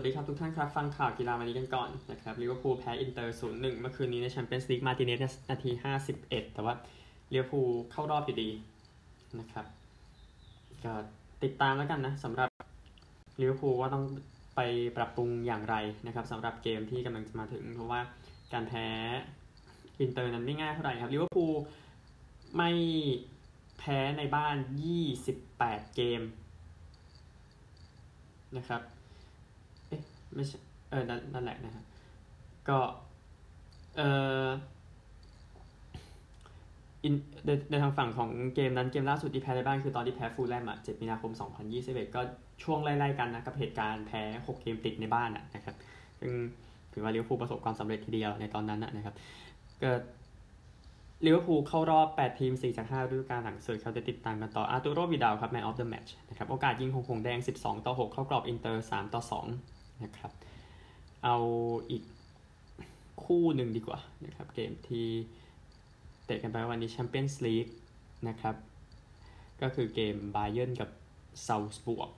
สวัสดีครับทุกท่านครับ ฟังข่าวกีฬาวันนี้กันก่อนนะครับลิเวอร์พูลแพ้อินเตอร์ศูนย์หนึ่งเมื่อคืนนี้ในแชมเปี้ยนส์ลีกมาร์ติเนซนาทีห้าสิบเอ็ดแต่ว่าลิเวอร์พูลเข้ารอบอยู่ดีนะครับก็ติดตามแล้วกันนะสำหรับลิเวอร์พูลว่าต้องไปปรับปรุงอย่างไรนะครับสำหรับเกมที่กำลังจะมาถึง เพราะว่าการแพ้อินเตอร์นั้นไม่ง่ายเท่าไหร่ครับลิเวอร์พูลไม่แพ้ในบ้าน 28 เกมนะครับ ไม่ใช่เออนั่นแหละนะครับก็เอออินในในทางฝั่งของเกมนั้นเกมล่าสุดที่แพ้ในบ้านคือตอนที่แพ้ฟูลแลมอะ 7 มีนาคม 2021 ก็ช่วงไล่ๆกันนะกับเหตุการณ์แพ้ 6 เกมติดในบ้านอะนะครับซึ่งถือว่าลิเวอร์พูลประสบความสำเร็จทีเดียวในตอนนั้นนะครับก็ลิเวอร์พูลเข้ารอบ 8 ทีม 4 จาก5ฤดูกาลหลังสุดเขาจะติดตามกันต่ออาร์ตูโรวิดาลครับ man of the match นะครับโอกาสยิงของหงแดง 12 ต่อ 6 เข้ากรอบอินเตอร์ 3 ต่อ 2 นะครับ เอาอีกคู่หนึ่งดีกว่านะครับ เกมที่เตะกันไปวันนี้แชมเปี้ยนส์ลีกนะครับ ก็คือเกมบาเยิร์นกับซัลซ์บวร์ก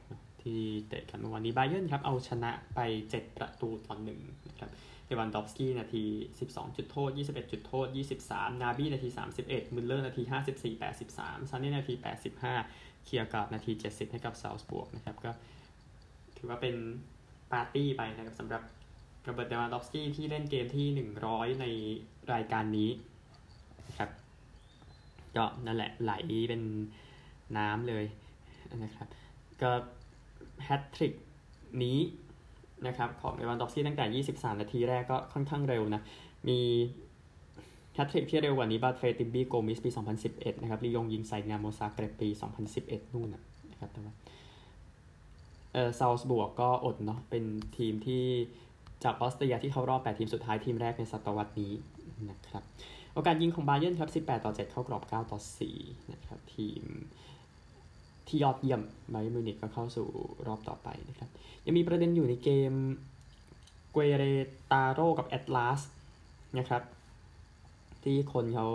ที่เตะกันเมื่อวันนี้บาเยิร์นครับเอาชนะไป 7 ประตูต่อหนึ่งนะครับเลวันดอฟสกี้นาที 12 จุดโทษ 21 จุดโทษ 23 กนาบี้นาที 31มุลเลอร์นาที 54 83ซาเน่นาที 85 เคียร์การ์ดนาที 70 ให้กับซัลซ์บวร์กนะครับก็ถือว่าเป็น ปาร์ตี้ไปนะครับสำหรับโรเบิร์ตเลวันดอฟสกี้ที่เล่นเกมที่ 100 ในรายการนี้นะครับก็นั่นแหละไหลเป็นน้ำเลยนะครับก็แฮตทริกนี้นะครับของเลวันดอฟสกี้ตั้งแต่ 23 นาทีแรกก็ค่อนข้างเร็วนะ มีแฮตทริกที่เร็วกว่านี้บาเฟติมบี้โกมิสปี 2011 นะครับลียงยิงใส่ดินาโมซาเกร็บปี 2011 นู่นนะครับแต่ว่า เออซัลซ์บวร์กก็อดเนาะเป็นทีมที่จากออสเตรียที่เข้ารอบ 8 ทีมสุดท้ายทีมแรกในศตวรรษนี้นะครับโอกาสยิงของบาเยิร์นครับ 18 ต่อ 7 เข้ากรอบ 9 ต่อ 4 นะครับ ทีมที่ยอดเยี่ยมไบเมิวนิกก็เข้าสู่รอบต่อไปนะครับ ยังมีประเด็นอยู่ในเกมเกเรตาโรกับแอตลาสนะครับที่คนเขา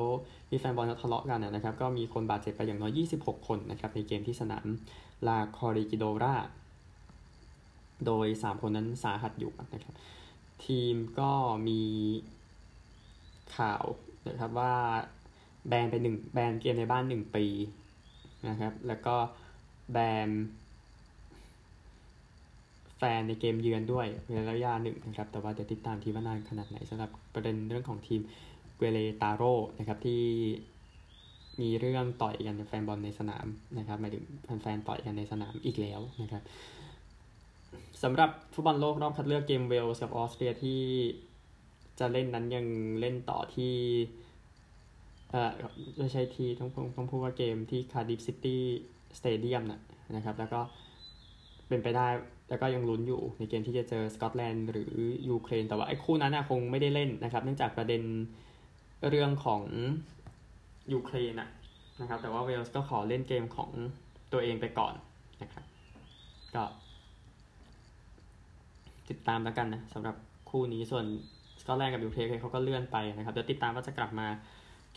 มีแฟนบอลเขาทะเลาะกันนะครับ ก็มีคนบาดเจ็บไปอย่างน้อย 26 คนนะครับ ในเกมที่สนามลาคอริกิโดรา โดย 3 คนนั้นสาหัสอยู่นะครับ ทีมก็มีข่าวนะครับว่าแบนไปหนึ่งแบนเกมในบ้าน 1 ปีนะครับ แล้วก็แบนแฟนในเกมเยือนด้วยในระยะหนึ่งนะครับ แต่ว่าเดี๋ยวติดตามทีมว่านานขนาดไหนสำหรับประเด็นเรื่องของทีมเกเรตาโรนะครับที่มีเรื่องต่อยกันแฟนบอลในสนามนะครับหมายถึงแฟนๆต่อยกันในสนามอีกแล้วนะครับ สำหรับฟุตบอลโลกรอบคัดเลือกเกมเวลส์กับออสเตรียที่จะเล่นนั้นยังเล่นต่อที่เอ่อไม่ใช่ที่ต้องต้องพูดว่าเกมที่คาร์ดิฟซิตี้สเตเดียมนะนะครับ แล้วก็เป็นไปได้แล้วก็ยังลุ้นอยู่ในเกมที่จะเจอสกอตแลนด์หรือยูเครน แต่ว่าไอ้คู่นั้นคงไม่ได้เล่นนะครับ เนื่องจากประเด็นเรื่องของยูเครนนะครับ แต่ว่าเวลส์ก็ขอเล่นเกมของตัวเองไปก่อนนะครับ ก็ ติดตามแล้วกันนะสำหรับคู่นี้ส่วนสกอตแลนด์กับยูเครนเขาก็เลื่อนไปนะครับเดี๋ยวติดตามว่าจะกลับมา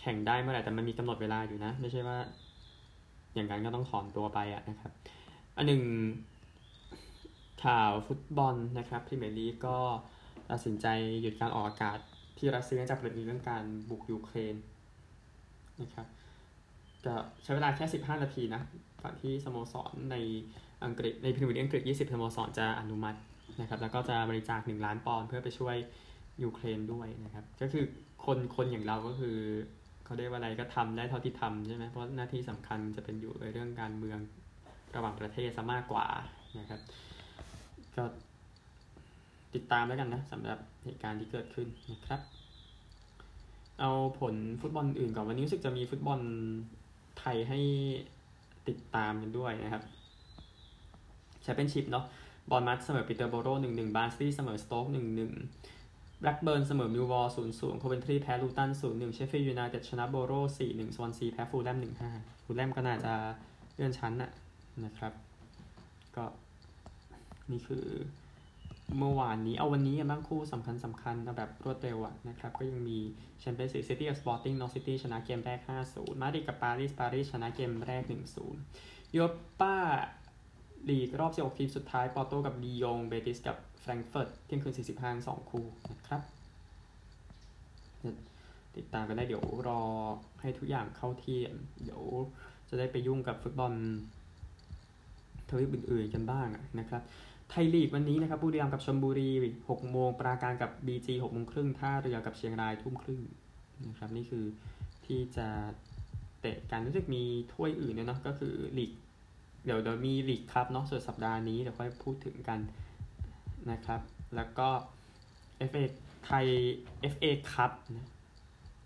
แข่งได้เมื่อไหร่แต่มันมีกำหนดเวลาอยู่นะ ไม่ใช่ว่า อย่างนั้นก็ต้องถอนตัวไปอะนะครับ อันหนึ่งข่าวฟุตบอลนะครับพรีเมียร์ลีกก็ตัดสินใจหยุดการออกอากาศ ที่รัสเซียจากประเด็นเรื่องการบุกยูเครนนะครับก็ใช้เวลาแค่ 15 นาทีนะก่อนที่สโมสรในอังกฤษในพรีเมียร์ลีกอังกฤษ 20 สโมสรจะอนุมัติ นะครับแล้วก็จะบริจาค 1 ล้านปอนด์เพื่อไปช่วยยูเครนด้วยนะครับ ก็คือคนคนอย่างเราก็คือเขาเรียกว่าอะไรก็ทำได้เท่าที่ทำใช่ไหมเพราะหน้าที่สำคัญจะเป็นอยู่ในเรื่องการเมืองระหว่างประเทศซะมากกว่านะครับก็ติดตามแล้วกันนะสำหรับเหตุการณ์ที่เกิดขึ้นนะครับ เอาผลฟุตบอลอื่นก่อนวันนี้รู้สึกจะมีฟุตบอลไทยให้ติดตามกันด้วยนะครับแชมเปี้ยนชิพเนาะ บอร์นมัธเสมอปีเตอร์โบโรหนึ่งหนึ่งบริสตอลซิตี้เสมอสโต๊กหนึ่งหนึ่งแบล็กเบิร์นเสมอมิลล์วอลล์ศูนย์ศูนย์โคเวนทรีแพ้ลูตันศูนย์หนึ่งเชฟฟิลด์ยูไนเต็ดชนะโบโรสี่หนึ่งสวอนซีแพ้ฟูแล่มหนึ่งห้าฟูแล่มก็น่าจะเลื่อนชั้นน่ะนะครับ ก็นี่คือเมื่อวานนี้ เอาวันนี้บ้างคู่สำคัญสำคัญแบบรวดเร็วนะครับ ก็ยังมีแชมเปี้ยนส์ซิตี้กับสปอร์ติ้งเนาะซิตี้ชนะเกมแรก 5-0 มาดริดกับปารีสปารีสชนะเกมแรก 1-0ยูโรป้า ลีกรอบ 16 ทีมสุดท้าย ปอโตกับลียง เบติสกับแฟรงเฟิร์ตเที่ยงคืน 45 2 คู่นะครับ ติดตามกันได้เดี๋ยวรอให้ทุกอย่างเข้าที่เดี๋ยวจะได้ไปยุ่งกับฟุตบอลทวีปอื่นๆกันบ้างนะครับ ไทยลีกวันนี้นะครับบุรีรัมย์กับชลบุรี6โมงปราการกับ BG 6โมงครึ่งท่าเรือกับเชียงรายทุ่มครึ่งนะครับนี่คือที่จะเตะกันรู้สึกมีถ้วยอื่นเนี่ยเนาะก็คือลีก เดี๋ยวเดี๋ยวมีลีกครับเนาะส่วนสัปดาห์นี้เดี๋ยวค่อยพูดถึงกันนะครับ แล้วก็ FA ไทย FA ครับนะ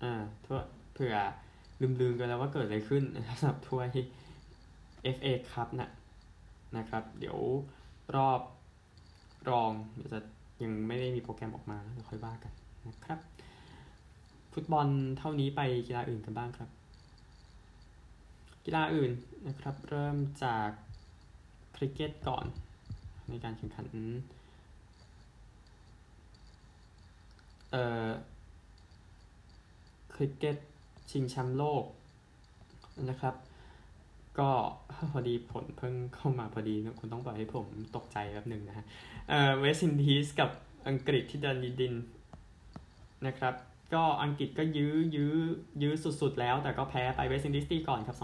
อ่าทั่วเผื่อลืมๆกันแล้วว่าเกิดอะไรขึ้นนะครับสำหรับถ้วย FA ครับนะนะครับ เดี๋ยวรอบรองเดี๋ยวจะยังไม่ได้มีโปรแกรมออกมาเดี๋ยวค่อยว่ากันนะครับ ฟุตบอลเท่านี้ไปกีฬาอื่นกันบ้างครับ กีฬาอื่นนะครับเริ่มจากคริกเก็ตก่อนในการแข่งขันเอ่อคริกเก็ตชิงแชมป์โลกนะครับ ก็พอดีผลเพิ่งเข้ามาพอดีคุณต้องปล่อยให้ผมตกใจแป๊บหนึ่งนะฮะเอ่อเวสต์อินดีสกับอังกฤษที่ดันนีดินนะครับ ก็อังกฤษก็ยื้อยื้อยื้อสุดๆ แล้ว แต่ก็แพ้ไปเวสต์อินดีสตีก่อนครับ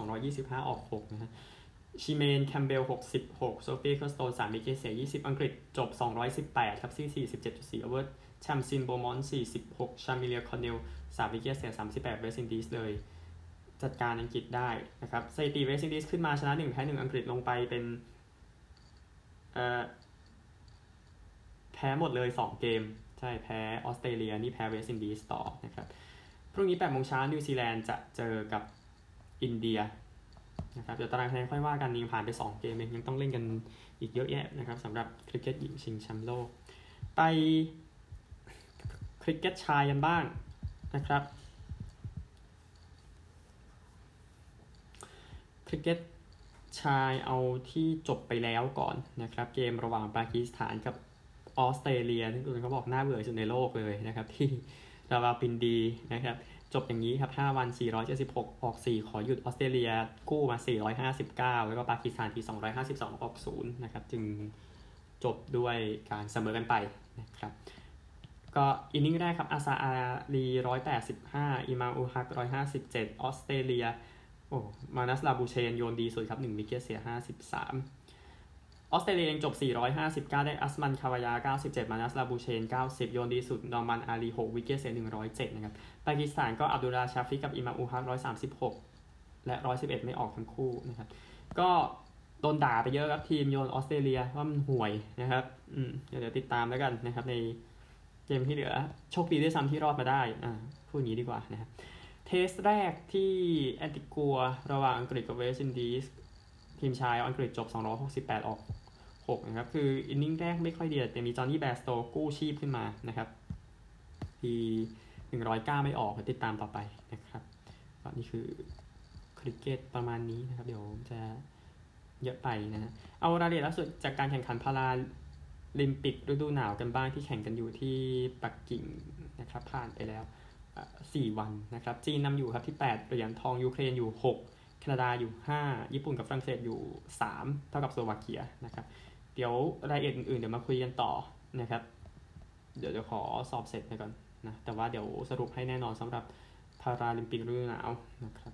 225 ออก 6 นะฮะเชเมน แคมป์เบล 66 โซฟีเอคเคิลสโตน3 wicket เสีย20 อังกฤษจบ 218 ครับที่47.4 overแทมซิน โบมอน 46 ชามิเลีย คอนเนล3 wicket เสีย38 เวสต์อินดีสเลย จัดการอังกฤษได้นะครับสถิติเวสต์อินดีสขึ้นมาชนะ 1 แพ้ 1 อังกฤษลงไปเป็นเอ่อแพ้หมดเลย 2 เกม ใช่แพ้ออสเตรเลียนี่แพ้เวสต์อินดีสต่อนะครับพรุ่งนี้8โมงเช้านิวซีแลนด์จะเจอกับอินเดียนะครับเดี๋ยวตารางคะแนนค่อยว่ากันยังผ่านไป 2 เกมเองยังต้องเล่นกันอีกเยอะแยะนะครับสำหรับคริกเก็ตหญิงชิงแชมป์โลก ไปคริกเก็ตชายกันบ้างนะครับคริกเก็ตชายเอาที่จบไปแล้วก่อนนะครับ เกมระหว่างปากีสถานกับ ออสเตรเลียที่คุณเขาบอกน่าเบื่อสุดในโลกเลยนะครับ ที่ราวาปินดีนะครับ จบอย่างนี้ครับ 5 วัน 476 ออก 4 ขอหยุดออสเตรเลียกู้มา 459 แล้วก็ปากีสถานที่ 252 ออก 0 นะครับ จึงจบด้วยการเสมอกันไปนะครับก็อินนิ่งแรกครับอาซาอาลี185อิมาอูฮัก157ออสเตรเลีย โอ้ มานัสลาบูเชน โยนดีสุดครับ1วิกเกตเสีย53 ออสเตรเลียเองจบ 459 ได้อัสมันคาวายา 97 มานัสลาบูเชน 90 โยนดีสุดนอร์มันอาลี 6 วิกเกตเสีย107 นะครับปากีสถานก็อับดุลลาชาฟิกับอิมามอูลฮัก136 และ 111 ไม่ออกทั้งคู่นะครับ ก็โดนด่าไปเยอะครับทีมโยนออสเตรเลียว่ามันห่วยนะครับอืมเดี๋ยวติดตามแล้วกันนะครับในเกมที่เหลือ โชคดีด้วยซ้ำที่รอดมาได้อ่าพูดอย่างนี้ดีกว่านะครับ Test แรกที่แอนติกัว ระหว่างอังกฤษกับเวสต์อินดีสทีมชายอังกฤษจบ 268 ออก 6นะครับ คือ inning แรกไม่ค่อยดีแต่มีจอห์นนี่แบร์สโตว์กู้ชีพขึ้นมานะครับที109 ไม่ออกติดตามต่อไปนะครับนี่คือคริกเก็ตประมาณนี้นะครับ เดี๋ยวจะเยอะไปนะฮะเอารายละเอียดล่าสุดจากการแข่งขันพาราลิมปิกฤดูหนาวกันบ้างที่แข่งกันอยู่ที่ปักกิ่งนะครับ ผ่านไปแล้ว 4 วันนะครับ จีนนำอยู่ครับที่ 8 เหรียญทองยูเครนอยู่ 6 แคนาดาอยู่ 5 ญี่ปุ่นกับฝรั่งเศสอยู่ 3 เท่ากับสโลวาเกียนะครับ เดี๋ยวรายละเอียดอื่นๆเดี๋ยวมาคุยกันต่อนะครับ เดี๋ยวเดี๋ยวขอสอบเสร็จไปก่อนนะแต่ว่าเดี๋ยวสรุปให้แน่นอนสำหรับพาราลิมปิกฤดูหนาวนะครับ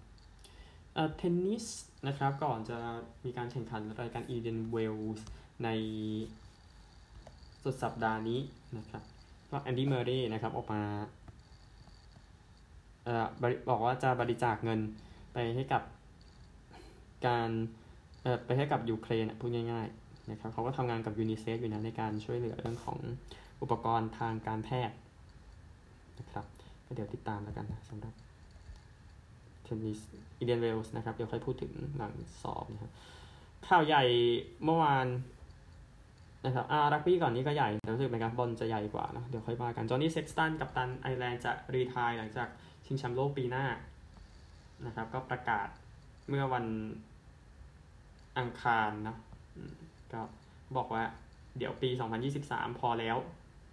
เอ่อเทนนิสนะครับก่อนจะมีการแข่งขันรายการอินเดียนเวลส์ในสุดสัปดาห์นี้นะครับก็แอนดี้เมอร์เรย์นะครับออกมาเอ่อบอกว่าจะบริจาคเงินไปให้กับการเอ่อไปให้กับยูเครนพูดง่ายๆ นะครับเขาก็ทำงานกับยูนิเซฟอยู่นะในการช่วยเหลือเรื่องของอุปกรณ์ทางการแพทย์นะครับก็เดี๋ยวติดตามแล้วกันนะสำหรับเทนนิสอินเดียนเวลส์นะครับ เดี๋ยวค่อยพูดถึงหลังสอบนะครับข่าวใหญ่เมื่อวานนะครับอ่ารักบี้ก่อนนี้ก็ใหญ่แต่รู้สึกเหมือนกันบอลจะใหญ่กว่านะเดี๋ยวค่อยว่ากัน จอห์นนี่เซ็กซ์ตันกัปตันไอร์แลนด์จะ retire หลังจากชิงแชมป์โลกปีหน้านะครับ ก็ประกาศเมื่อวันอังคารนะ ก็บอกว่าเดี๋ยวปี 2023 พอแล้ว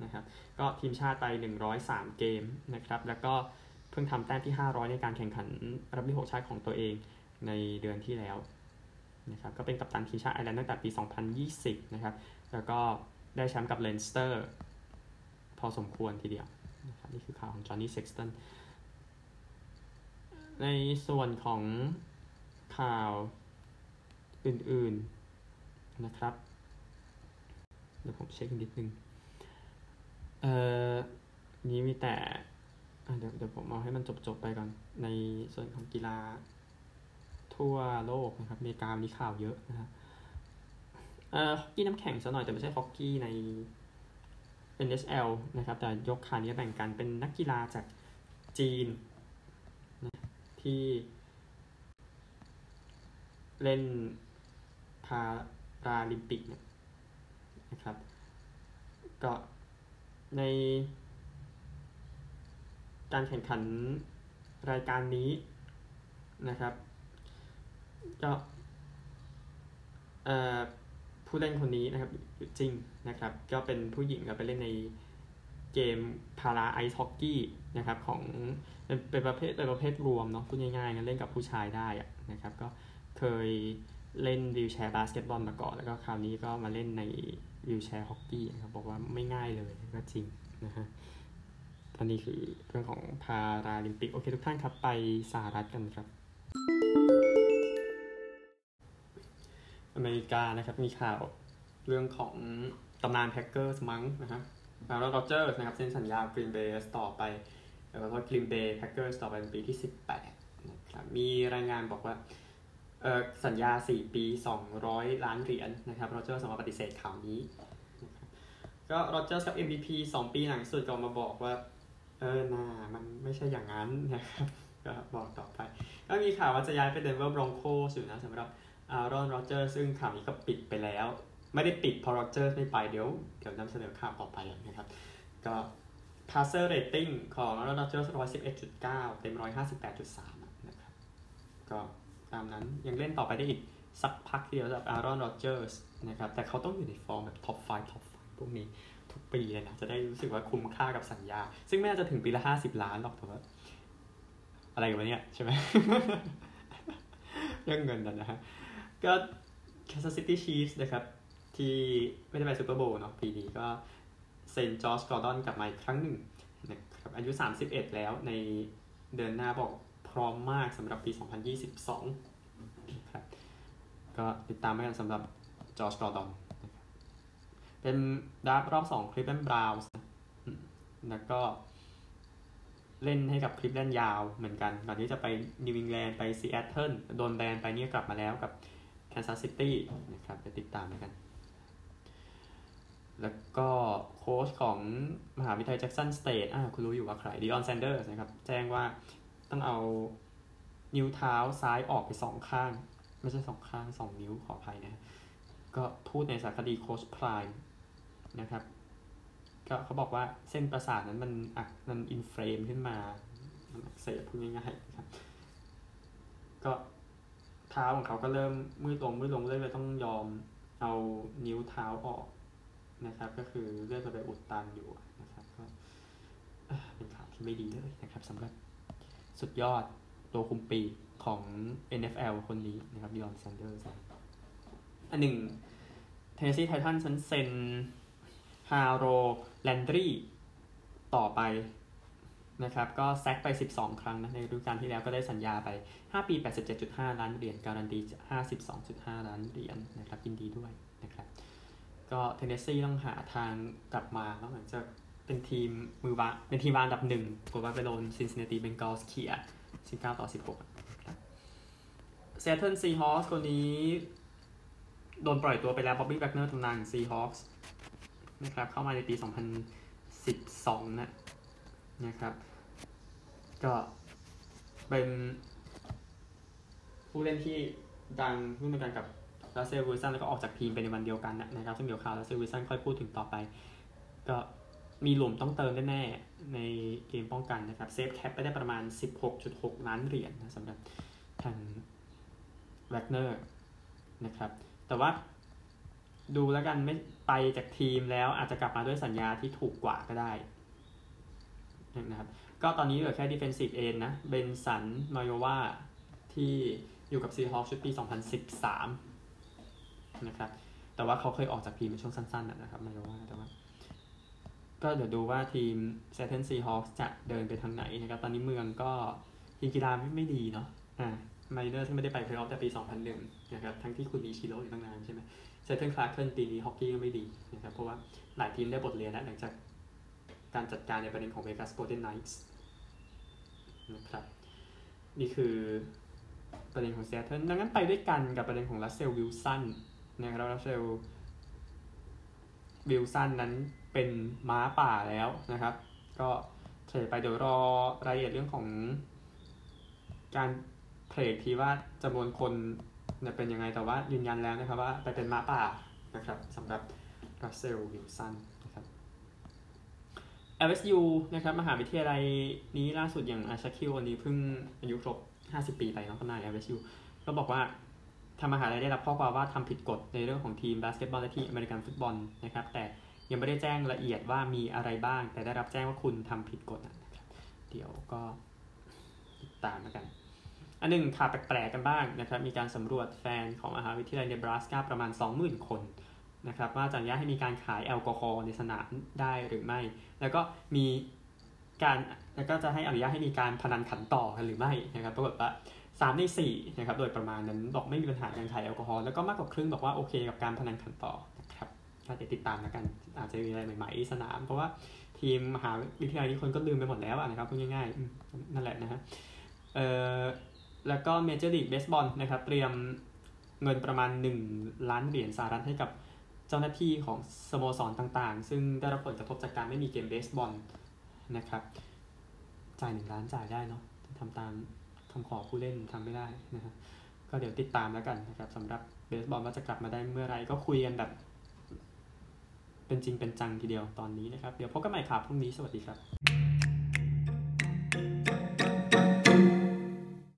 นะครับ ก็ทีมชาติไป 103 เกมนะครับ แล้วก็เพิ่งทำแต้มที่ 500 ในการแข่งขันรักบี้หกชาติของตัวเองในเดือนที่แล้วนะครับก็เป็นกัปตันทีมชาติไอร์แลนด์ตั้งแต่ปี 2020 นะครับ แล้วก็ได้แชมป์กับเลนสเตอร์ พอสมควรทีเดียวนะครับนี่คือข่าวของจอห์นนี่เซ็กสตันในส่วนของข่าวอื่นๆ นะครับเดี๋ยวผมเช็คนิดนึงเอ่อนี้มีแต่เดี๋ยวเดี๋ยวผมเอาให้มันจบๆไปก่อน ในส่วนของกีฬาทั่วโลกนะครับอเมริกามีข่าวเยอะนะครับเอ่อฮอกกี้น้ำแข็งซะหน่อยแต่ไม่ใช่ฮอกกี้ใน NSL นะครับ แต่ยกขานี้แบ่งกันเป็นนักกีฬาจากจีนนะที่เล่นพา ราลิมปิกเนี่ยนะครับ ก็ในการแข่งขันรายการนี้นะครับก็ผู้เล่นคนนี้นะครับจริงนะครับ ก็เป็นผู้หญิงก็ไปเล่นในเกมพาราไอซ์ฮอกกี้นะครับของเป็นประเภทเป็นประเภทรวมเนาะพูดง่ายๆกันเล่นกับผู้ชายได้นะครับ ก็เคย เล่นวิวแชร์บาสเกตบอลมาก่อนแล้วก็คราวนี้ก็มาเล่นในวิวแชร์ฮอกกี้นะครับบอกว่าไม่ง่ายเลยก็จริงนะฮะตอนนี้คือเรื่องของพาราลิมปิก โอเคทุกท่านครับไปสหรัฐกันครับ อเมริกานะครับมีข่าวเรื่องของตำนานแพ็กเกอร์สบ้างนะครับแอรอนโรเจอร์สนะครับเซ็นสัญญากรีนเบย์ต่อไป แล้วก็กรีนเบย์แพ็กเกอร์ต่อไปเป็นปีที่ 18นะครับมีรายงานบอกว่า สัญญา 4 ปี 200 ล้านเหรียญนะครับโรเจอร์สมาปฏิเสธข่าวนี้ ก็โรเจอร์กับ MVP 2 ปีหลังสุดก็มาบอกว่า เออน่ามันไม่ใช่อย่างนั้นนะครับก็บอกต่อไป ก็มีข่าวว่าจะย้ายไปเดนเวอร์บรองโคสอยู่นะสำหรับอารอนโรเจอร์สซึ่งข่าวนี้ก็ปิดไปแล้ว ไม่ได้ปิดเพราะโรเจอร์ไม่ไปเดี๋ยวเดี๋ยวนำเสนอข่าวต่อไปนะครับ ก็ passer rating ของอารอนโรเจอร์ส 111.9เต็ม158.3นะครับก็ ตามนั้น ยังเล่นต่อไปได้อีก สักพักเดียวสำหรับอารอนโรเจอร์สนะครับ แต่เขาต้องอยู่ในฟอร์มแบบ top 5 top 5พวกนี้ทุกปีเลยนะ จะได้รู้สึกว่าคุ้มค่ากับสัญญา ซึ่งไม่น่าจะถึงปีละห้าสิบล้านหรอกแต่ว่าอะไรกันวะเนี่ยใช่ไหมเรื่องเงินนะฮะก็ Kansas City Chiefs นะครับ ที่ไม่ได้ไปซูเปอร์โบวล์เนาะปีนี้ก็เซ็นจอชกอร์ดอนกลับมาอีกครั้งหนึ่งนะครับอายุ 31 แล้วในเดือนหน้าบอก พร้อมมากสำหรับปี 2022ครับก็ติดตามไว้กันสำหรับจอชกอร์ดอนเป็น draft รอบสองคลีฟแลนด์บราวน์สแล้วก็เล่นให้กับคลีฟแลนด์ยาวเหมือนกันก่อนที่จะไปนิวอิงแลนด์ไปซีแอตเทิลโดนแบนไปเนี่ยกลับมาแล้วกับแคนซัสซิตี้นะครับไปติดตามกัน แล้วก็โค้ชของมหาวิทยาลัยแจ็กสันสเตทอ่าคุณรู้อยู่ว่าใครดิออนแซนเดอร์สนะครับ แจ้งว่า ต้องเอานิ้วเท้าซ้ายออกไปสองข้าง ไม่ใช่สองข้างสองนิ้วขออภัยนะก็พูดในสารคดี Coach Prime นะครับก็เขาบอกว่าเส้นประสาทนั้นมันอักมัน inflame ขึ้นมามันอักเสบพูดง่ายๆนะครับ ก็เท้าของเขาก็เริ่มมืดลงมืดลงเรื่อยๆต้องยอมเอานิ้วเท้าออกนะครับ ก็คือเลือดมันไปอุดตันอยู่นะครับก็เป็นข่าวที่ไม่ดีเลยนะครับสำหรับ สุดยอดตัวคุมปีกของ NFL คนนี้นะครับดิออนแซนเดอร์สอันหนึ่งเทนเนสซีไททันส์เซ็นฮาโรลด์แลนดรีต่อไปนะครับ ก็ sack ไป 12 ครั้งนะในฤดูกาลที่แล้วก็ได้สัญญาไป 5 ปี 87.5 ล้านเหรียญการันตี 52.5 ล้านเหรียญนะครับยินดีด้วยนะครับ ก็เทนเนสซีต้องหาทางกลับมาแล้วเหมือนจะ เป็นทีมมือวาเป็นทีมวางอันดับหนึ่งก่อนไปโดนซินซินเนตีเบงกอลส์เขี่ย19ต่อ16ครับซีแอตเทิลซีฮอกส์คนนี้โดนปล่อยตัวไปแล้วบ๊อบบี้แวกเนอร์ตำนานซีฮอกส์นะครับ เข้ามาในปี 2012 นะนะครับ ก็เป็นผู้เล่นที่ดังรุ่นเดียวกันกับรัสเซลวิลสันแล้วก็ออกจากทีมไปในวันเดียวกันนะครับซึ่งเดี๋ยวข่าวรัสเซลวิลสันค่อยพูดถึงต่อไป ก็ มีหลุมต้องเติมแน่ๆในเกมป้องกันนะครับ save cap ไปได้ประมาณ 16.6 ล้านเหรียญนะสำหรับทางแวกเนอร์นะครับแต่ว่าดูแล้วกันไม่ไปจากทีมแล้วอาจจะกลับมาด้วยสัญญาที่ถูกกว่าก็ได้นะครับก็ตอนนี้เหลือแค่ defensive end นะเบนสันมาโยวาที่อยู่กับซีฮอกส์ชุดปี 2013 นะครับแต่ว่าเขาเคยออกจากทีมในช่วงสั้นๆนะครับไม่รู้ว่าแต่ว่า ก็เดี๋ยวดูว่าทีม s a t u r n Seahawks จะเดินไปทางไหนนะครับ ตอนนี้เมืองก็ทีมกีฬาไม่ไม่ดีเนาะอ่ามาริเนอร์สที่ไม่ได้ไปเพลย์ออฟแต่ปี 2001 นะครับ ทั้งที่คุณมีอิชิโร่อยู่ตั้งนานใช่ไหมซีแอตเทิลคราเคนปีนี้ฮอกกี้ก็ไม่ดีนะครับ เพราะว่าหลายทีมได้บทเรียนแล้วหลังจากการจัดการในประเด็นของเวกัสโกลเด้นไนท์สนะครับนี่คือประเด็นของเซ a เทิลดังนั้นไปด้วยกันกับประเด็นของรัสเซลวิลสันนะครับรัสเซลวิลสันนั้น เป็นม้าป่าแล้วนะครับ ก็เทรดไปเดี๋ยวรอรายละเอียดเรื่องของการเทรดที่ว่าจำนวนคนจะเป็นยังไงแต่ว่ายืนยันแล้วนะครับว่าไปเป็นม้าป่านะครับสำหรับรัสเซลวิลสันนะครับ LSU นะครับมหาวิทยาลัยนี้ล่าสุดอย่างอ่าชาคีลวันนี้เพิ่งอายุครบ 50 ปีไปเนาะตำนาน LSU ก็บอกว่าทางมหาลัยได้รับข้อความว่าทำผิดกฎในเรื่องของทีมบาสเกตบอลและทีมอเมริกันฟุตบอลนะครับแต่ ยังไม่ได้แจ้งละเอียดว่ามีอะไรบ้าง แต่ได้รับแจ้งว่าคุณทำผิดกฎนะครับ เดี๋ยวก็ติดตามแล้วกัน อันหนึ่งข่าวแปลกๆกันบ้างนะครับ มีการสำรวจแฟนของมหาวิทยาลัยเนบราสกาประมาณ 20,000 คนนะครับ ว่าจะอนุญาตให้มีการขายแอลกอฮอล์ในสนามได้หรือไม่ แล้วก็มีการแล้วก็จะให้อนุญาตให้มีการพนันขันต่อกันหรือไม่นะครับปรากฏว่าสามในสี่นะครับโดยประมาณนั้นบอกไม่มีปัญหาการขายแอลกอฮอล์แล้วก็มากกว่าครึ่งบอกว่าโอเคกับการพนันขันต่อ ก็เดี๋ยวติดตามแล้วกันอาจจะมีอะไรใหม่ๆที่สนาม เพราะว่าทีมมหาวิทยาลัยนี้คนก็ลืมไปหมดแล้วนะครับพูดง่ายๆนั่นแหละนะฮะเอ่อแล้วก็เมเจอร์ลีกเบสบอลนะครับเตรียมเงินประมาณ 1 ล้านเหรียญสหรัฐให้กับเจ้าหน้าที่ของสโมสรต่างๆ ซึ่งได้รับผลกระทบจากการไม่มีเกมเบสบอลนะครับจ่ายหนึ่งล้านจ่ายได้เนาะทำตามคำขอผู้เล่นทำไม่ได้นะฮะก็เดี๋ยวติดตามแล้วกันนะครับสำหรับเบสบอลว่าจะกลับมาได้เมื่อไรก็คุยกันแบบ เป็นจริงเป็นจังทีเดียวตอนนี้นะครับ เดี๋ยวพบกันใหม่ครับพรุ่งนี้สวัสดีครับ